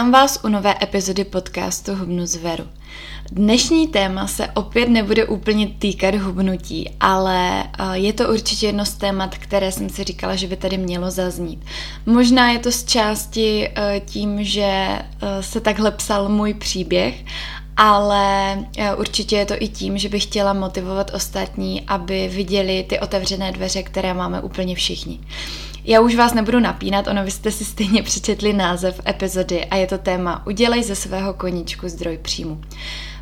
Vítám vás u nové epizody podcastu Hubnu zveru. Dnešní téma se opět nebude úplně týkat hubnutí, ale eh, je to určitě jedno z témat, které jsem si říkala, že by tady mělo zaznít. Možná je to z části eh, tím, že eh, se takhle psal můj příběh, ale určitě je to i tím, že bych chtěla motivovat ostatní, aby viděli ty otevřené dveře, které máme úplně všichni. Já už vás nebudu napínat, ono vy jste si stejně přečetli název epizody a je to téma Udělej ze svého koníčku zdroj příjmu.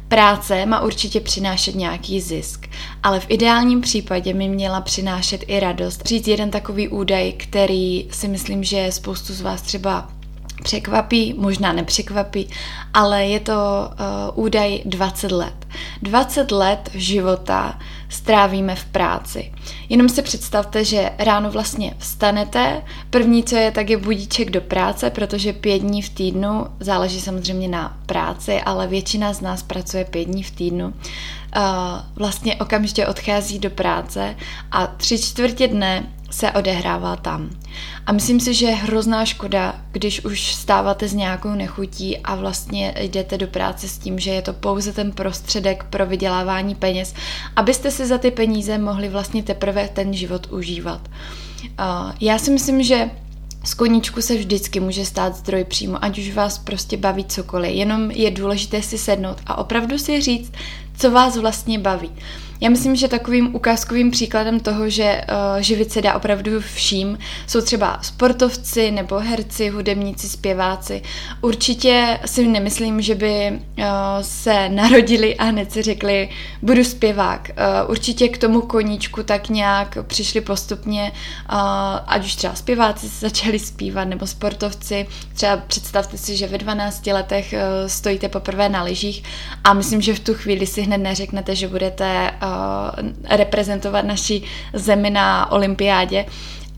Práce má určitě přinášet nějaký zisk, ale v ideálním případě mi měla přinášet i radost. Říct jeden takový údaj, který si myslím, že spoustu z vás třeba překvapí, možná nepřekvapí, ale je to uh, údaj 20 let. 20 let života strávíme v práci. Jenom si představte, že ráno vlastně vstanete, první, co je, tak je budíček do práce, protože pět dní v týdnu, záleží samozřejmě na práci, ale většina z nás pracuje pět dní v týdnu, vlastně okamžitě odchází do práce a tři čtvrtě dne se odehrává tam. A myslím si, že je hrozná škoda, když už stáváte s nějakou nechutí a vlastně jdete do práce s tím, že je to pouze ten prostředek pro vydělávání peněz, abyste si za ty peníze mohli vlastně teprve ten život užívat. Já si myslím, že z koníčku se vždycky může stát zdroj přímo, ať už vás prostě baví cokoliv. Jenom je důležité si sednout a opravdu si říct, co vás vlastně baví. Já myslím, že takovým ukázkovým příkladem toho, že uh, živit se dá opravdu vším, jsou třeba sportovci nebo herci, hudebníci, zpěváci. Určitě si nemyslím, že by uh, se narodili a hned si řekli, budu zpěvák. Uh, určitě k tomu koníčku tak nějak přišli postupně, uh, ať už třeba zpěváci začali zpívat nebo sportovci. Třeba představte si, že ve 12 letech uh, stojíte poprvé na lyžích a myslím, že v tu chvíli si hned neřeknete, že budete uh, reprezentovat naši zemi na olympiádě,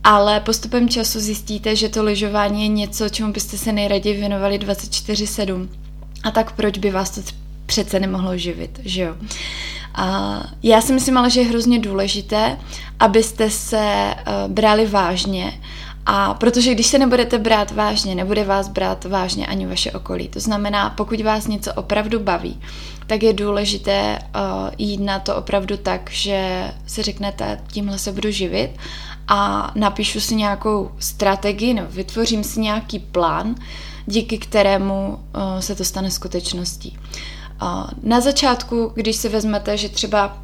ale postupem času zjistíte, že to lyžování je něco, čemu byste se nejraději věnovali 24-7. A tak proč by vás to přece nemohlo živit, že jo? A já si myslím ale, že je hrozně důležité, abyste se uh, brali vážně a protože když se nebudete brát vážně, nebude vás brát vážně ani vaše okolí. To znamená, pokud vás něco opravdu baví, tak je důležité uh, jít na to opravdu tak, že si řeknete, tímhle se budu živit a napíšu si nějakou strategii nebo vytvořím si nějaký plán, díky kterému uh, se to stane skutečností. Uh, na začátku, když si vezmete, že třeba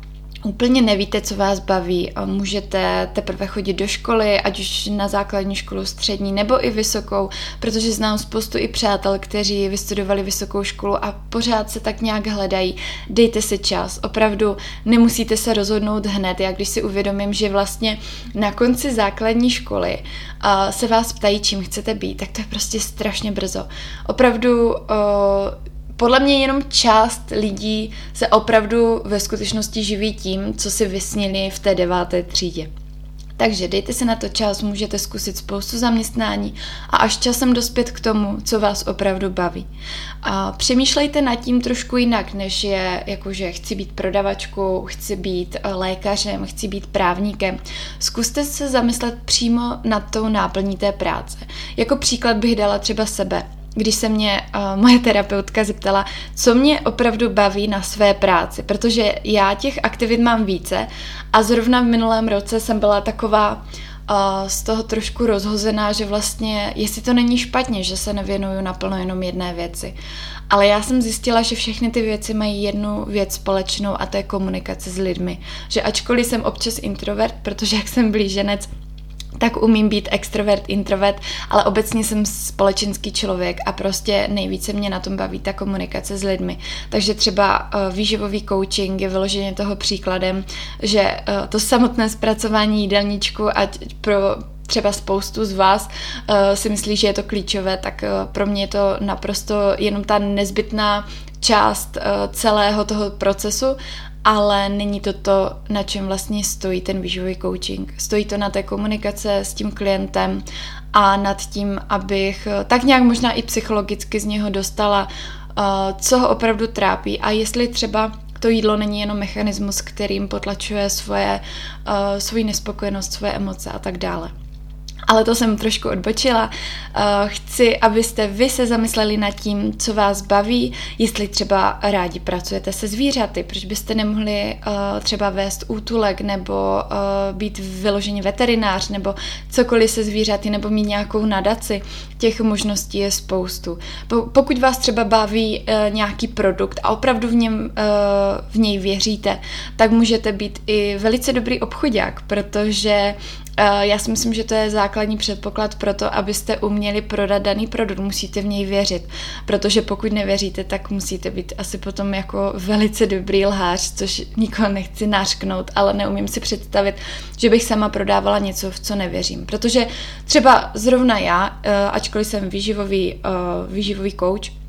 úplně nevíte, co vás baví, můžete teprve chodit do školy, ať už na základní školu, střední nebo i vysokou, protože znám spoustu i přátel, kteří vystudovali vysokou školu a pořád se tak nějak hledají. Dejte si čas, opravdu nemusíte se rozhodnout hned. Já když si uvědomím, že vlastně na konci základní školy se vás ptají, čím chcete být, tak to je prostě strašně brzo. Opravdu podle mě jenom část lidí se opravdu ve skutečnosti živí tím, co si vysnili v té deváté třídě. Takže dejte si na to čas, můžete zkusit spoustu zaměstnání a až časem dospět k tomu, co vás opravdu baví. A přemýšlejte nad tím trošku jinak, než je jakože chci být prodavačkou, chci být eh, lékařem, chci být právníkem. Zkuste se zamyslet přímo nad tou náplní té práce. Jako příklad bych dala třeba sebe když se mě uh, moje terapeutka zeptala, co mě opravdu baví na své práci, protože já těch aktivit mám více a zrovna v minulém roce jsem byla taková uh, z toho trošku rozhozená, že vlastně, jestli to není špatně, že se nevěnuju naplno jenom jedné věci. Ale já jsem zjistila, že všechny ty věci mají jednu věc společnou a to je komunikace s lidmi. Že ačkoliv jsem občas introvert, protože jak jsem blíženec, tak umím být extrovert, introvert, ale obecně jsem společenský člověk a prostě nejvíce mě na tom baví ta komunikace s lidmi. Takže třeba uh, výživový coaching je vyloženě toho příkladem, že uh, to samotné zpracování jídelníčku, ať pro třeba spoustu z vás uh, si myslí, že je to klíčové, tak pro mě je to naprosto jenom ta nezbytná část celého toho procesu ale není to to, na čem vlastně stojí ten výživový coaching. Stojí to na té komunikace s tím klientem a nad tím, abych tak nějak možná i psychologicky z něho dostala, uh, co ho opravdu trápí a jestli třeba to jídlo není jenom mechanismus, kterým potlačuje svoje, uh, svoji nespokojenost, svoje emoce a tak dále. Ale to jsem trošku odbočila. Uh, chci, abyste vy se zamysleli nad tím, co vás baví, jestli třeba rádi pracujete se zvířaty, proč byste nemohli uh, třeba vést útulek nebo uh, být vyložený veterinář nebo cokoliv se zvířaty nebo mít nějakou nadaci. Těch možností je spoustu. Po, pokud vás třeba baví nějaký produkt a opravdu v, něm, v něj věříte, tak můžete být i velice dobrý obchodák, protože Eh, já si myslím, že to je základní předpoklad pro to, abyste uměli prodat daný produkt. Musíte v něj věřit, protože pokud nevěříte, tak musíte být asi potom jako velice dobrý lhář, což nikoho nechci nářknout, ale neumím si představit, že bych sama prodávala něco, v co nevěřím. Protože třeba zrovna já, eh, ačkoliv jsem výživový, eh, výživový coach,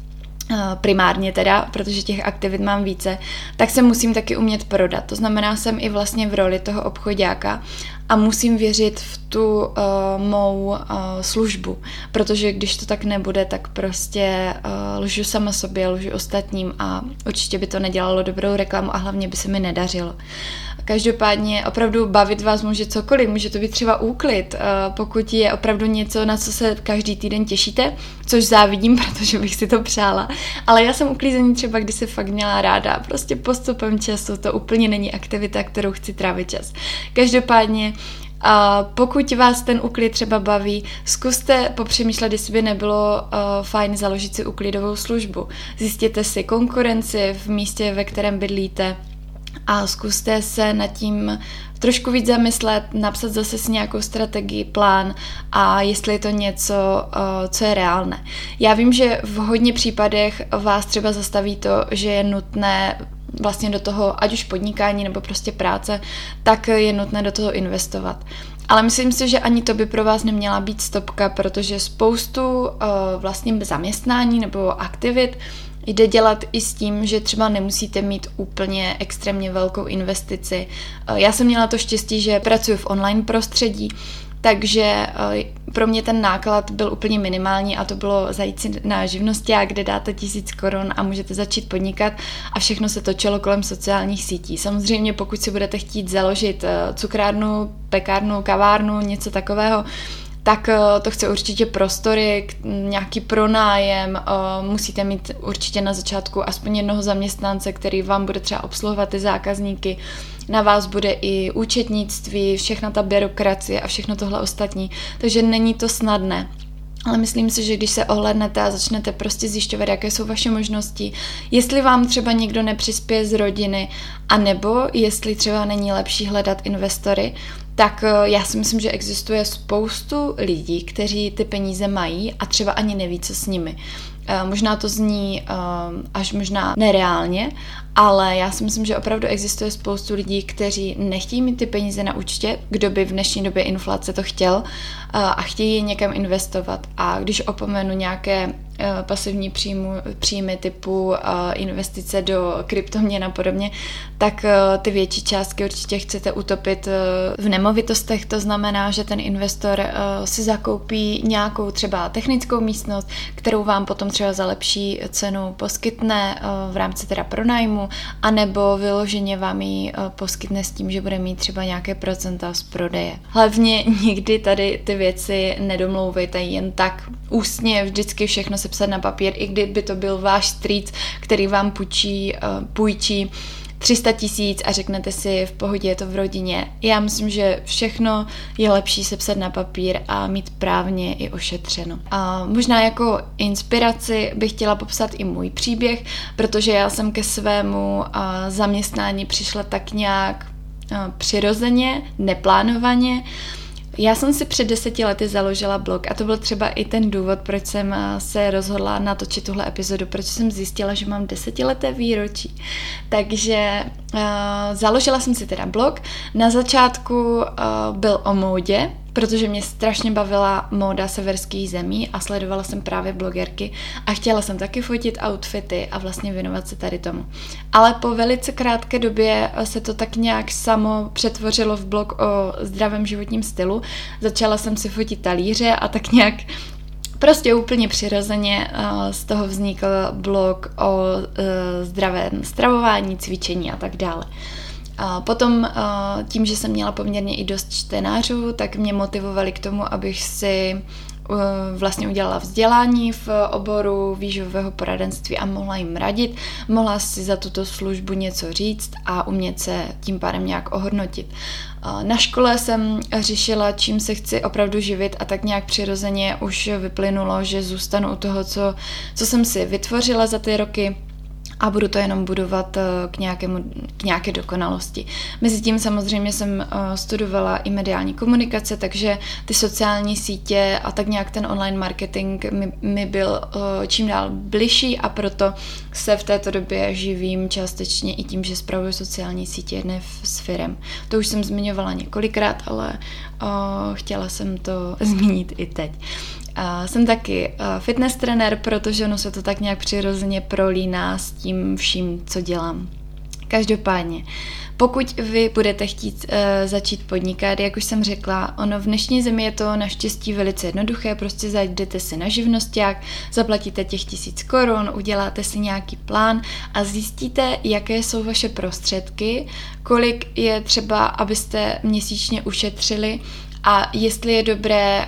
primárně teda, protože těch aktivit mám více, tak se musím taky umět prodat. To znamená, jsem i vlastně v roli toho obchodáka a musím věřit v tu uh, mou uh, službu, protože když to tak nebude, tak prostě uh, lžu sama sobě, lžu ostatním a určitě by to nedělalo dobrou reklamu a hlavně by se mi nedařilo. Každopádně opravdu bavit vás může cokoliv, může to být třeba úklid, uh, pokud je opravdu něco, na co se každý týden těšíte, což závidím, protože bych si to přála, ale já jsem uklízení třeba, když se fakt měla ráda, prostě postupem času to úplně není aktivita, kterou chci trávit čas. Každopádně a pokud vás ten uklid třeba baví, zkuste popřemýšlet, jestli by nebylo uh, fajn založit si uklidovou službu. Zjistěte si konkurenci v místě, ve kterém bydlíte a zkuste se nad tím trošku víc zamyslet, napsat zase si nějakou strategii, plán a jestli je to něco, uh, co je reálné. Já vím, že v hodně případech vás třeba zastaví to, že je nutné vlastně do toho, ať už podnikání nebo prostě práce, tak je nutné do toho investovat. Ale myslím si, že ani to by pro vás neměla být stopka, protože spoustu uh, vlastně zaměstnání nebo aktivit jde dělat i s tím, že třeba nemusíte mít úplně extrémně velkou investici. Uh, já jsem měla to štěstí, že pracuji v online prostředí, takže eh, pro mě ten náklad byl úplně minimální a to bylo zajít si na živnosti, kde dáte tisíc korun a můžete začít podnikat a všechno se točilo kolem sociálních sítí. Samozřejmě pokud si budete chtít založit eh, cukrárnu, pekárnu, kavárnu, něco takového, tak eh, to chce určitě prostory, nějaký pronájem, musíte mít určitě na začátku aspoň jednoho zaměstnance, který vám bude třeba obsluhovat ty zákazníky, na vás bude i účetnictví, všechna ta byrokracie a všechno tohle ostatní, takže není to snadné. Ale myslím si, že když se ohlednete a začnete prostě zjišťovat, jaké jsou vaše možnosti, jestli vám třeba někdo nepřispěje z rodiny, anebo jestli třeba není lepší hledat investory, tak eh, já si myslím, že existuje spoustu lidí, kteří ty peníze mají a třeba ani neví, co s nimi. Eh, možná to zní eh, až možná nereálně, ale já si myslím, že opravdu existuje spoustu lidí, kteří nechtějí mít ty peníze na účtě, kdo by v dnešní době inflace to chtěl a chtějí je někam investovat. A když opomenu nějaké Eh, pasivní příjmu, příjmy typu eh, investice do kryptoměn a podobně, tak eh, ty větší částky určitě chcete utopit v nemovitostech. To znamená, že ten investor si zakoupí nějakou třeba technickou místnost, kterou vám potom třeba za lepší cenu poskytne v rámci teda pronájmu, anebo vyloženě vám ji poskytne s tím, že bude mít třeba nějaké procenta z prodeje. Hlavně nikdy tady ty věci nedomlouvejte jen tak ústně, vždycky všechno se sepsat na papír, i kdyby to byl váš strýc, který vám půjčí, uh, půjčí 300 tisíc a řeknete si, v pohodě je to v rodině. Já myslím, že všechno je lepší sepsat na papír a mít právně i ošetřeno. A možná jako inspiraci bych chtěla popsat i můj příběh, protože já jsem ke svému zaměstnání přišla tak nějak přirozeně, neplánovaně. Já jsem si před deseti lety založila blog a to byl třeba i ten důvod, proč jsem eh, se rozhodla natočit tuhle epizodu, proč jsem zjistila, že mám desetileté výročí. Takže uh, založila jsem si teda blog. Na začátku uh, byl o módě, protože mě strašně bavila móda severských zemí a sledovala jsem právě blogerky a chtěla jsem taky fotit outfity a vlastně věnovat se tady tomu. Ale po velice krátké době se to tak nějak samo přetvořilo v blog o zdravém životním stylu. Začala jsem si fotit talíře a tak nějak Prostě úplně přirozeně z toho vznikl blog o e, zdravém stravování, cvičení a tak dále. A potom tím, že jsem měla poměrně i dost čtenářů, tak mě motivovali k tomu, abych si Eh, vlastně udělala vzdělání v oboru výživového poradenství a mohla jim radit, mohla si za tuto službu něco říct a umět se tím pádem nějak ohodnotit. Eh, na škole jsem řešila, čím se chci opravdu živit a tak nějak přirozeně už vyplynulo, že zůstanu u toho, co, co jsem si vytvořila za ty roky a budu to jenom budovat eh, k, nějakému, k nějaké dokonalosti. Mezitím samozřejmě jsem eh, studovala i mediální komunikace, takže ty sociální sítě a tak nějak ten online marketing mi, mi byl eh, čím dál bližší a proto se v této době živím částečně i tím, že spravuju sociální sítě jedné s firem. To už jsem zmiňovala několikrát, ale chtěla jsem to zmínit i teď. A jsem taky fitness trenér, protože ono se to tak nějak přirozeně prolíná s tím vším, co dělám. Každopádně, pokud vy budete chtít uh, začít podnikat, jak už jsem řekla, ono v dnešní zemi je to naštěstí velice jednoduché, prostě zajdete si na živnosták, zaplatíte těch tisíc korun, uděláte si nějaký plán a zjistíte, jaké jsou vaše prostředky, kolik je třeba, abyste měsíčně ušetřili a jestli je dobré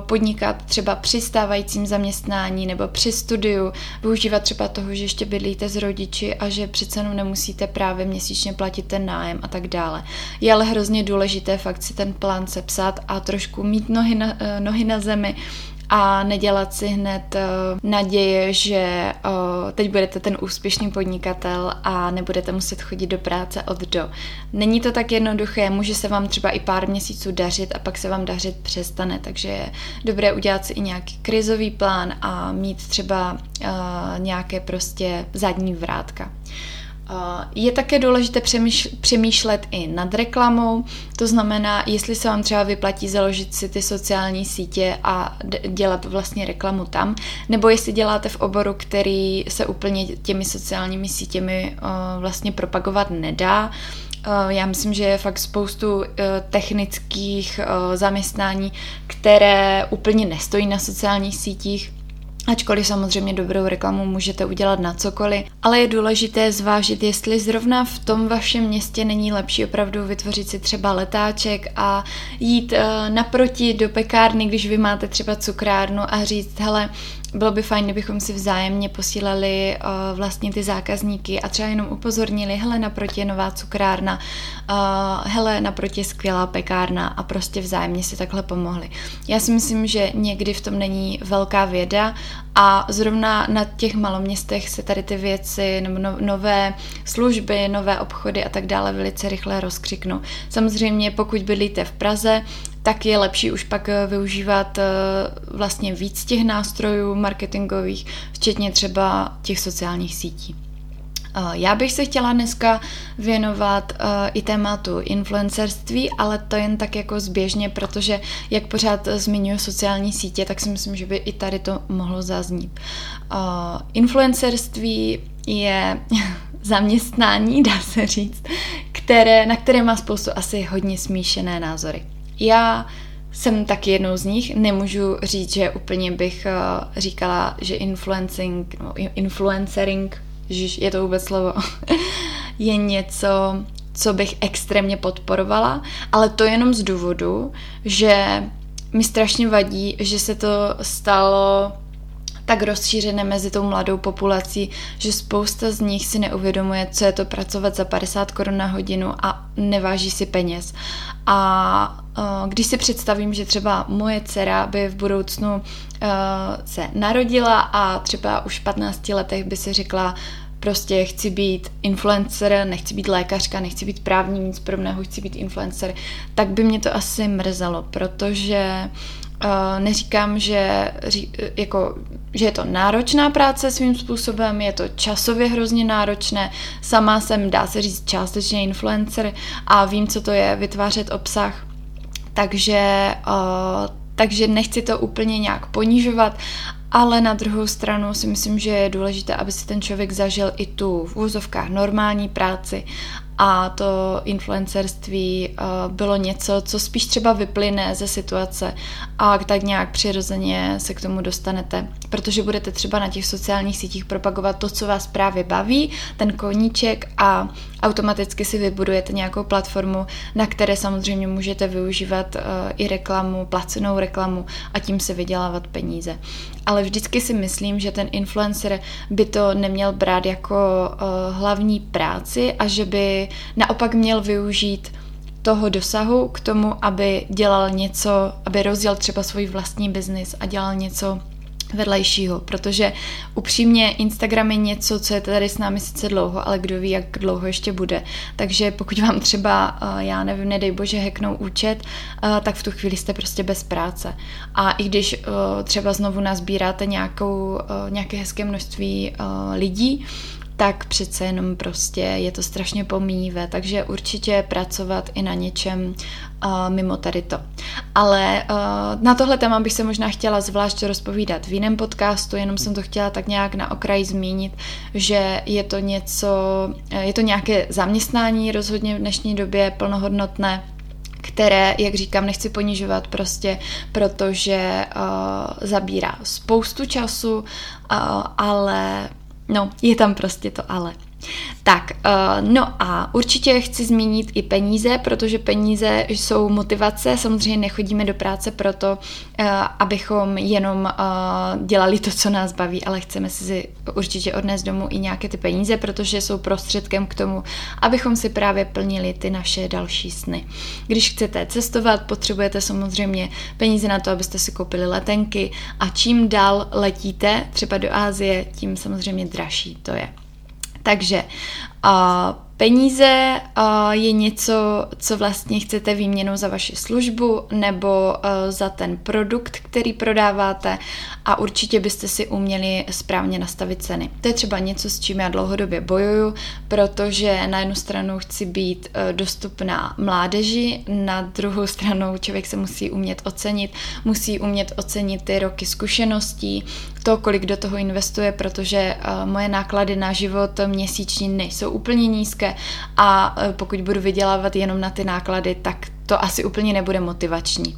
podnikat třeba při stávajícím zaměstnání nebo při studiu, využívat třeba toho, že ještě bydlíte s rodiči a že přece jenom nemusíte právě měsíčně platit ten nájem a tak dále. Je ale hrozně důležité fakt si ten plán sepsat a trošku mít nohy na, e, nohy na zemi a nedělat si hned uh, naděje, že uh, teď budete ten úspěšný podnikatel a nebudete muset chodit do práce od do. Není to tak jednoduché, může se vám třeba i pár měsíců dařit a pak se vám dařit přestane, takže je dobré udělat si i nějaký krizový plán a mít třeba uh, nějaké prostě zadní vrátka. Je také důležité přemýšlet i nad reklamou, to znamená, jestli se vám třeba vyplatí založit si ty sociální sítě a dělat vlastně reklamu tam, nebo jestli děláte v oboru, který se úplně těmi sociálními sítěmi vlastně propagovat nedá, já myslím, že je fakt spoustu technických zaměstnání, které úplně nestojí na sociálních sítích Ačkoliv samozřejmě dobrou reklamu můžete udělat na cokoliv, ale je důležité zvážit, jestli zrovna v tom vašem městě není lepší opravdu vytvořit si třeba letáček a jít uh, naproti do pekárny, když vy máte třeba cukrárnu a říct, hele, bylo by fajn, kdybychom si vzájemně posílali uh, vlastně ty zákazníky a třeba jenom upozornili, hele, naproti je nová cukrárna, uh, hele, naproti je skvělá pekárna a prostě vzájemně si takhle pomohli. Já si myslím, že někdy v tom není velká věda a zrovna na těch maloměstech se tady ty věci nebo no, nové služby, nové obchody a tak dále velice rychle rozkřiknou. Samozřejmě pokud bydlíte v Praze, tak je lepší už pak eh, využívat eh, vlastně víc těch nástrojů marketingových, včetně třeba těch sociálních sítí. Eh, já bych se chtěla dneska věnovat i tématu influencerství, ale to jen tak jako zběžně, protože jak pořád zmiňuji sociální sítě, tak si myslím, že by i tady to mohlo zaznít. Influencerství je zaměstnání, dá se říct, které, na které má spoustu asi hodně smíšené názory. Já jsem taky jednou z nich. Nemůžu říct, že úplně bych eh, říkala, že influencing, no, influencering, je to vůbec slovo, je něco, co bych extrémně podporovala, ale to jenom z důvodu, že mi strašně vadí, že se to stalo tak rozšířené mezi tou mladou populací, že spousta z nich si neuvědomuje, co je to pracovat za 50 korun na hodinu a neváží si peněz. A když si představím, že třeba moje dcera by v budoucnu uh, se narodila a třeba už v 15 letech by si řekla, prostě chci být influencer, nechci být lékařka, nechci být právní, nic podobného, chci být influencer, tak by mě to asi mrzelo, protože Uh, neříkám, že, jako, že je to náročná práce svým způsobem, je to časově hrozně náročné. Sama jsem, dá se říct, částečně influencer a vím, co to je vytvářet obsah. Takže, uh, takže nechci to úplně nějak ponižovat, ale na druhou stranu si myslím, že je důležité, aby si ten člověk zažil i tu v úzovkách normální práci a to influencerství uh, bylo něco, co spíš třeba vyplyne ze situace a tak nějak přirozeně se k tomu dostanete. protože budete třeba na těch sociálních sítích propagovat to, co vás právě baví, ten koníček a automaticky si vybudujete nějakou platformu, na které samozřejmě můžete využívat uh, i reklamu, placenou reklamu a tím se vydělávat peníze. Ale vždycky si myslím, že ten influencer by to neměl brát jako uh, hlavní práci a že by naopak měl využít toho dosahu k tomu, aby dělal něco, aby rozjel třeba svůj vlastní biznis a dělal něco vedlejšího, protože upřímně Instagram je něco, co je tady s námi sice dlouho, ale kdo ví, jak dlouho ještě bude. Takže pokud vám třeba, eh, já nevím, nedej bože, heknou účet, eh, tak v tu chvíli jste prostě bez práce. A i když eh, třeba znovu nazbíráte nějakou, nějaké hezké množství lidí, tak přece jenom prostě je to strašně pomíjivé, takže určitě pracovat i na něčem uh, mimo tady to. Ale uh, na tohle téma bych se možná chtěla zvlášť rozpovídat v jiném podcastu, jenom jsem to chtěla tak nějak na okraji zmínit, že je to něco, je to nějaké zaměstnání rozhodně v dnešní době plnohodnotné, které, jak říkám, nechci ponižovat prostě, protože uh, zabírá spoustu času, uh, ale No, je tam prostě to ale. Tak, uh, no a určitě chci zmínit i peníze, protože peníze jsou motivace. Samozřejmě nechodíme do práce proto, uh, abychom jenom uh, dělali to, co nás baví, ale chceme si určitě odnést domů i nějaké ty peníze, protože jsou prostředkem k tomu, abychom si právě plnili ty naše další sny. Když chcete cestovat, potřebujete samozřejmě peníze na to, abyste si koupili letenky a čím dál letíte, třeba do Ázie, tím samozřejmě dražší to je. Takže uh, Peníze uh, je něco, co vlastně chcete výměnou za vaši službu nebo uh, za ten produkt, který prodáváte a určitě byste si uměli správně nastavit ceny. To je třeba něco, s čím já dlouhodobě bojuju, protože na jednu stranu chci být uh, dostupná mládeži, na druhou stranu člověk se musí umět ocenit, musí umět ocenit ty roky zkušeností, to, kolik do toho investuje, protože uh, moje náklady na život měsíční nejsou úplně nízké, a e, pokud budu vydělávat jenom na ty náklady, tak to asi úplně nebude motivační.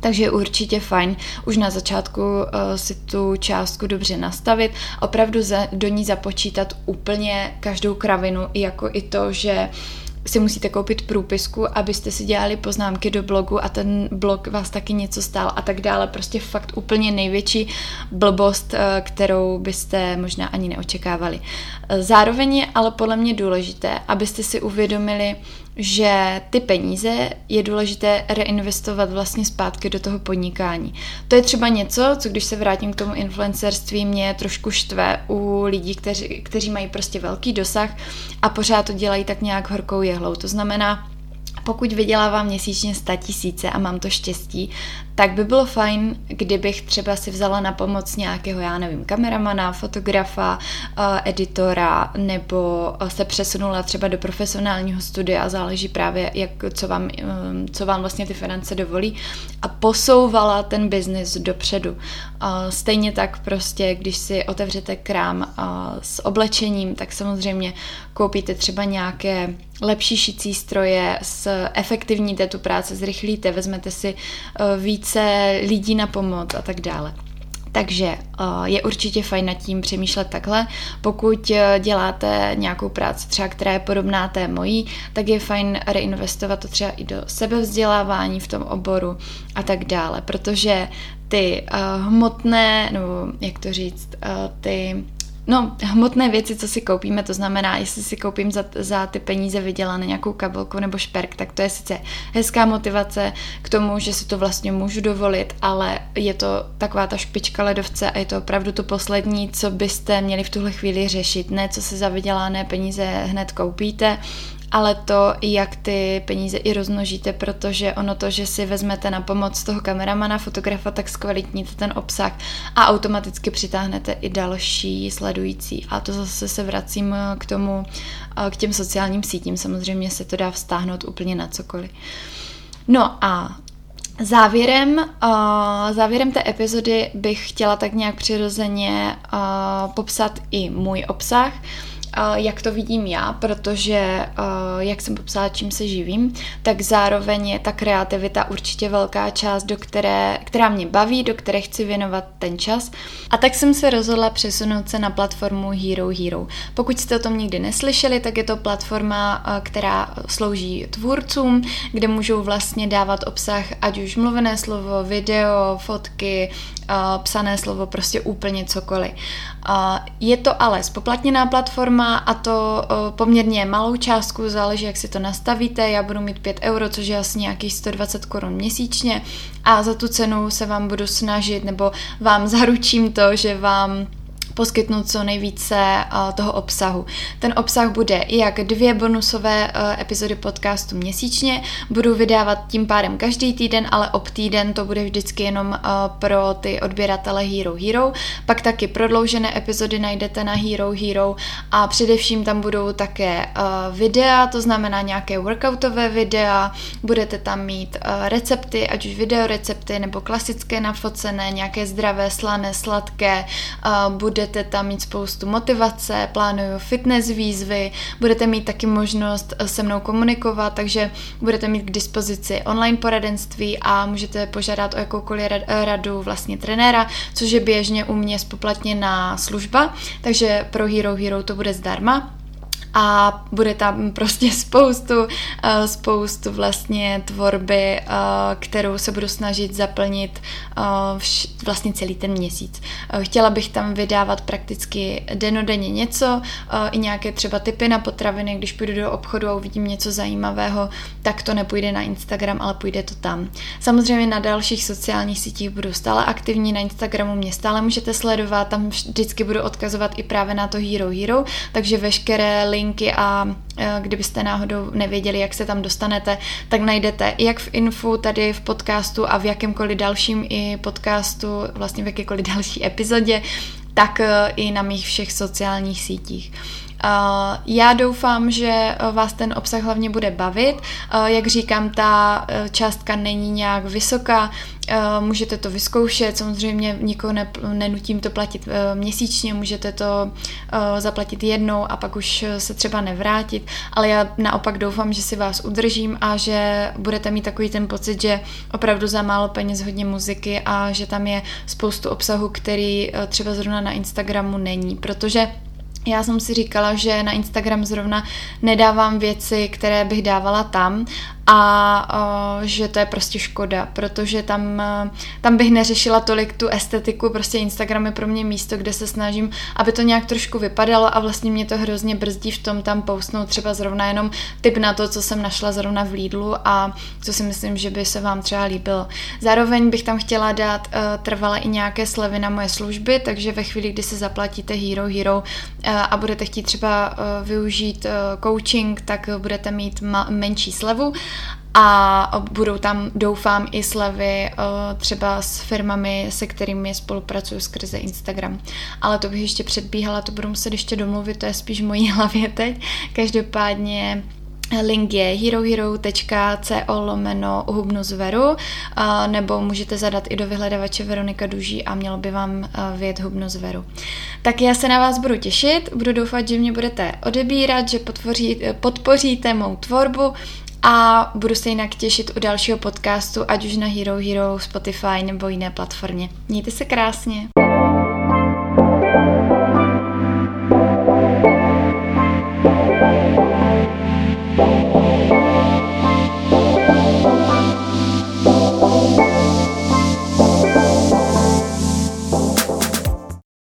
Takže je určitě fajn už na začátku uh, si tu částku dobře nastavit, opravdu za, do ní započítat úplně každou kravinu, jako i to, že si musíte koupit průpisku, abyste si dělali poznámky do blogu a ten blog vás taky něco stál a tak dále. Prostě fakt úplně největší blbost, eh, kterou byste možná ani neočekávali. Zároveň je ale podle mě důležité, abyste si uvědomili, že ty peníze je důležité reinvestovat vlastně zpátky do toho podnikání. To je třeba něco, co když se vrátím k tomu influencerství, mě trošku štve u lidí, kteří, kteří mají prostě velký dosah a pořád to dělají tak nějak horkou jehlou. To znamená, pokud vydělávám měsíčně 100 tisíce a mám to štěstí, tak by bylo fajn, kdybych třeba si vzala na pomoc nějakého, já nevím, kameramana, fotografa, editora, nebo se přesunula třeba do profesionálního studia, záleží právě, jak, co, vám, eh, co vám vlastně ty finance dovolí, a posouvala ten biznis dopředu. Stejně tak prostě, když si otevřete krám s oblečením, tak samozřejmě koupíte třeba nějaké lepší šicí stroje, efektivníte tu práci, zrychlíte, vezmete si víc více lidí na pomoc a tak dále. Takže uh, je určitě fajn nad tím přemýšlet takhle. Pokud uh, děláte nějakou práci třeba, která je podobná té mojí, tak je fajn reinvestovat to třeba i do sebevzdělávání v tom oboru a tak dále, protože ty uh, hmotné, nebo jak to říct, ty No, hmotné věci, co si koupíme, to znamená, jestli si koupím za, za ty peníze vydělané nějakou kabelku nebo šperk, tak to je sice hezká motivace k tomu, že si to vlastně můžu dovolit, ale je to taková ta špička ledovce a je to opravdu to poslední, co byste měli v tuhle chvíli řešit. Ne, co si za vydělané peníze hned koupíte, ale to, jak ty peníze i rozmnožíte, protože ono to, že si vezmete na pomoc toho kameramana, fotografa, tak zkvalitníte ten obsah a automaticky přitáhnete i další sledující. A to zase se vracím k tomu, k těm sociálním sítím. Samozřejmě se to dá vztáhnout úplně na cokoliv. No a Závěrem, uh, závěrem té epizody bych chtěla tak nějak přirozeně popsat i můj obsah. Jak to vidím já, protože, jak jsem popsala, čím se živím, tak zároveň je ta kreativita určitě velká část, do které, která mě baví, do které chci věnovat ten čas. A tak jsem se rozhodla přesunout se na platformu Hero Hero. Pokud jste o tom nikdy neslyšeli, tak je to platforma, která slouží tvůrcům, kde můžou vlastně dávat obsah, ať už mluvené slovo, video, fotky, psané slovo, prostě úplně cokoliv. Je to ale spoplatněná platforma a to poměrně malou částku, záleží, jak si to nastavíte. Já budu mít 5 euro, což je asi nějakých 120 korun měsíčně a za tu cenu se vám budu snažit, nebo vám zaručím to, že vám poskytnout co nejvíce uh, toho obsahu. Ten obsah bude jak dvě bonusové uh, epizody podcastu měsíčně, budu vydávat tím pádem každý týden, ale ob týden to bude vždycky jenom uh, pro ty odběratele Hero Hero. Pak taky prodloužené epizody najdete na Hero Hero a především tam budou také videa, to znamená nějaké workoutové videa, budete tam mít recepty, ať už videorecepty nebo klasické nafocené, nějaké zdravé, slané, sladké, bude budete tam mít spoustu motivace, plánuju fitness výzvy, budete mít taky možnost eh, se mnou komunikovat, takže budete mít k dispozici online poradenství a můžete požádat o jakoukoliv radu vlastně trenéra, což je běžně u mě spoplatněná služba, takže pro Hero Hero to bude zdarma. A bude tam prostě spoustu, eh, spoustu vlastně tvorby, eh, kterou se budu snažit zaplnit eh, vlastně celý ten měsíc. Chtěla bych tam vydávat prakticky denodenně něco, i nějaké třeba typy na potraviny, když půjdu do obchodu a uvidím něco zajímavého, tak to nepůjde na Instagram, ale půjde to tam. Samozřejmě na dalších sociálních sítích budu stále aktivní, na Instagramu mě stále můžete sledovat, tam vždycky budu odkazovat i právě na to Hero Hero, takže veškeré linky a kdybyste náhodou nevěděli, jak se tam dostanete, tak najdete jak v infu, tady v podcastu a v jakémkoliv dalším i podcastu, vlastně v jakékoliv další epizodě, tak e, i na mých všech sociálních sítích. Já doufám, že vás ten obsah hlavně bude bavit. Jak říkám, ta e, částka není nějak vysoká, můžete to vyzkoušet, samozřejmě nikoho ne, nenutím to platit měsíčně, můžete to zaplatit jednou a pak už se třeba nevrátit, ale já naopak doufám, že si vás udržím a že budete mít takový ten pocit, že opravdu za málo peněz hodně muziky a že tam je spoustu obsahu, který třeba zrovna na Instagramu není, protože já jsem si říkala, že na Instagram zrovna nedávám věci, které bych dávala tam a uh, že to je prostě škoda, protože tam, uh, tam bych neřešila tolik tu estetiku, prostě Instagram je pro mě místo, kde se snažím, aby to nějak trošku vypadalo a vlastně mě to hrozně brzdí v tom tam postnout třeba zrovna jenom typ na to, co jsem našla zrovna v Lidlu a co si myslím, že by se vám třeba líbilo. Zároveň bych tam chtěla dát uh, trvale i nějaké slevy na moje služby, takže ve chvíli, kdy se zaplatíte Hero Hero uh, a budete chtít třeba uh, využít uh, coaching, tak budete mít menší slevu a budou tam, doufám, i slevy třeba s firmami, se kterými spolupracuju skrze Instagram. Ale to bych ještě předbíhala, to budu muset ještě domluvit, to je spíš mojí hlavě teď. Každopádně Link je herohero.co lomeno hubnu zveru, nebo můžete zadat i do vyhledavače Veronika Duží a mělo by vám vědět hubnu zveru. Tak já se na vás budu těšit, budu doufat, že mě budete odebírat, že podpoří, podpoříte mou tvorbu a budu se jinak těšit u dalšího podcastu, ať už na Hero Hero, Spotify nebo jiné platformě. Mějte se krásně.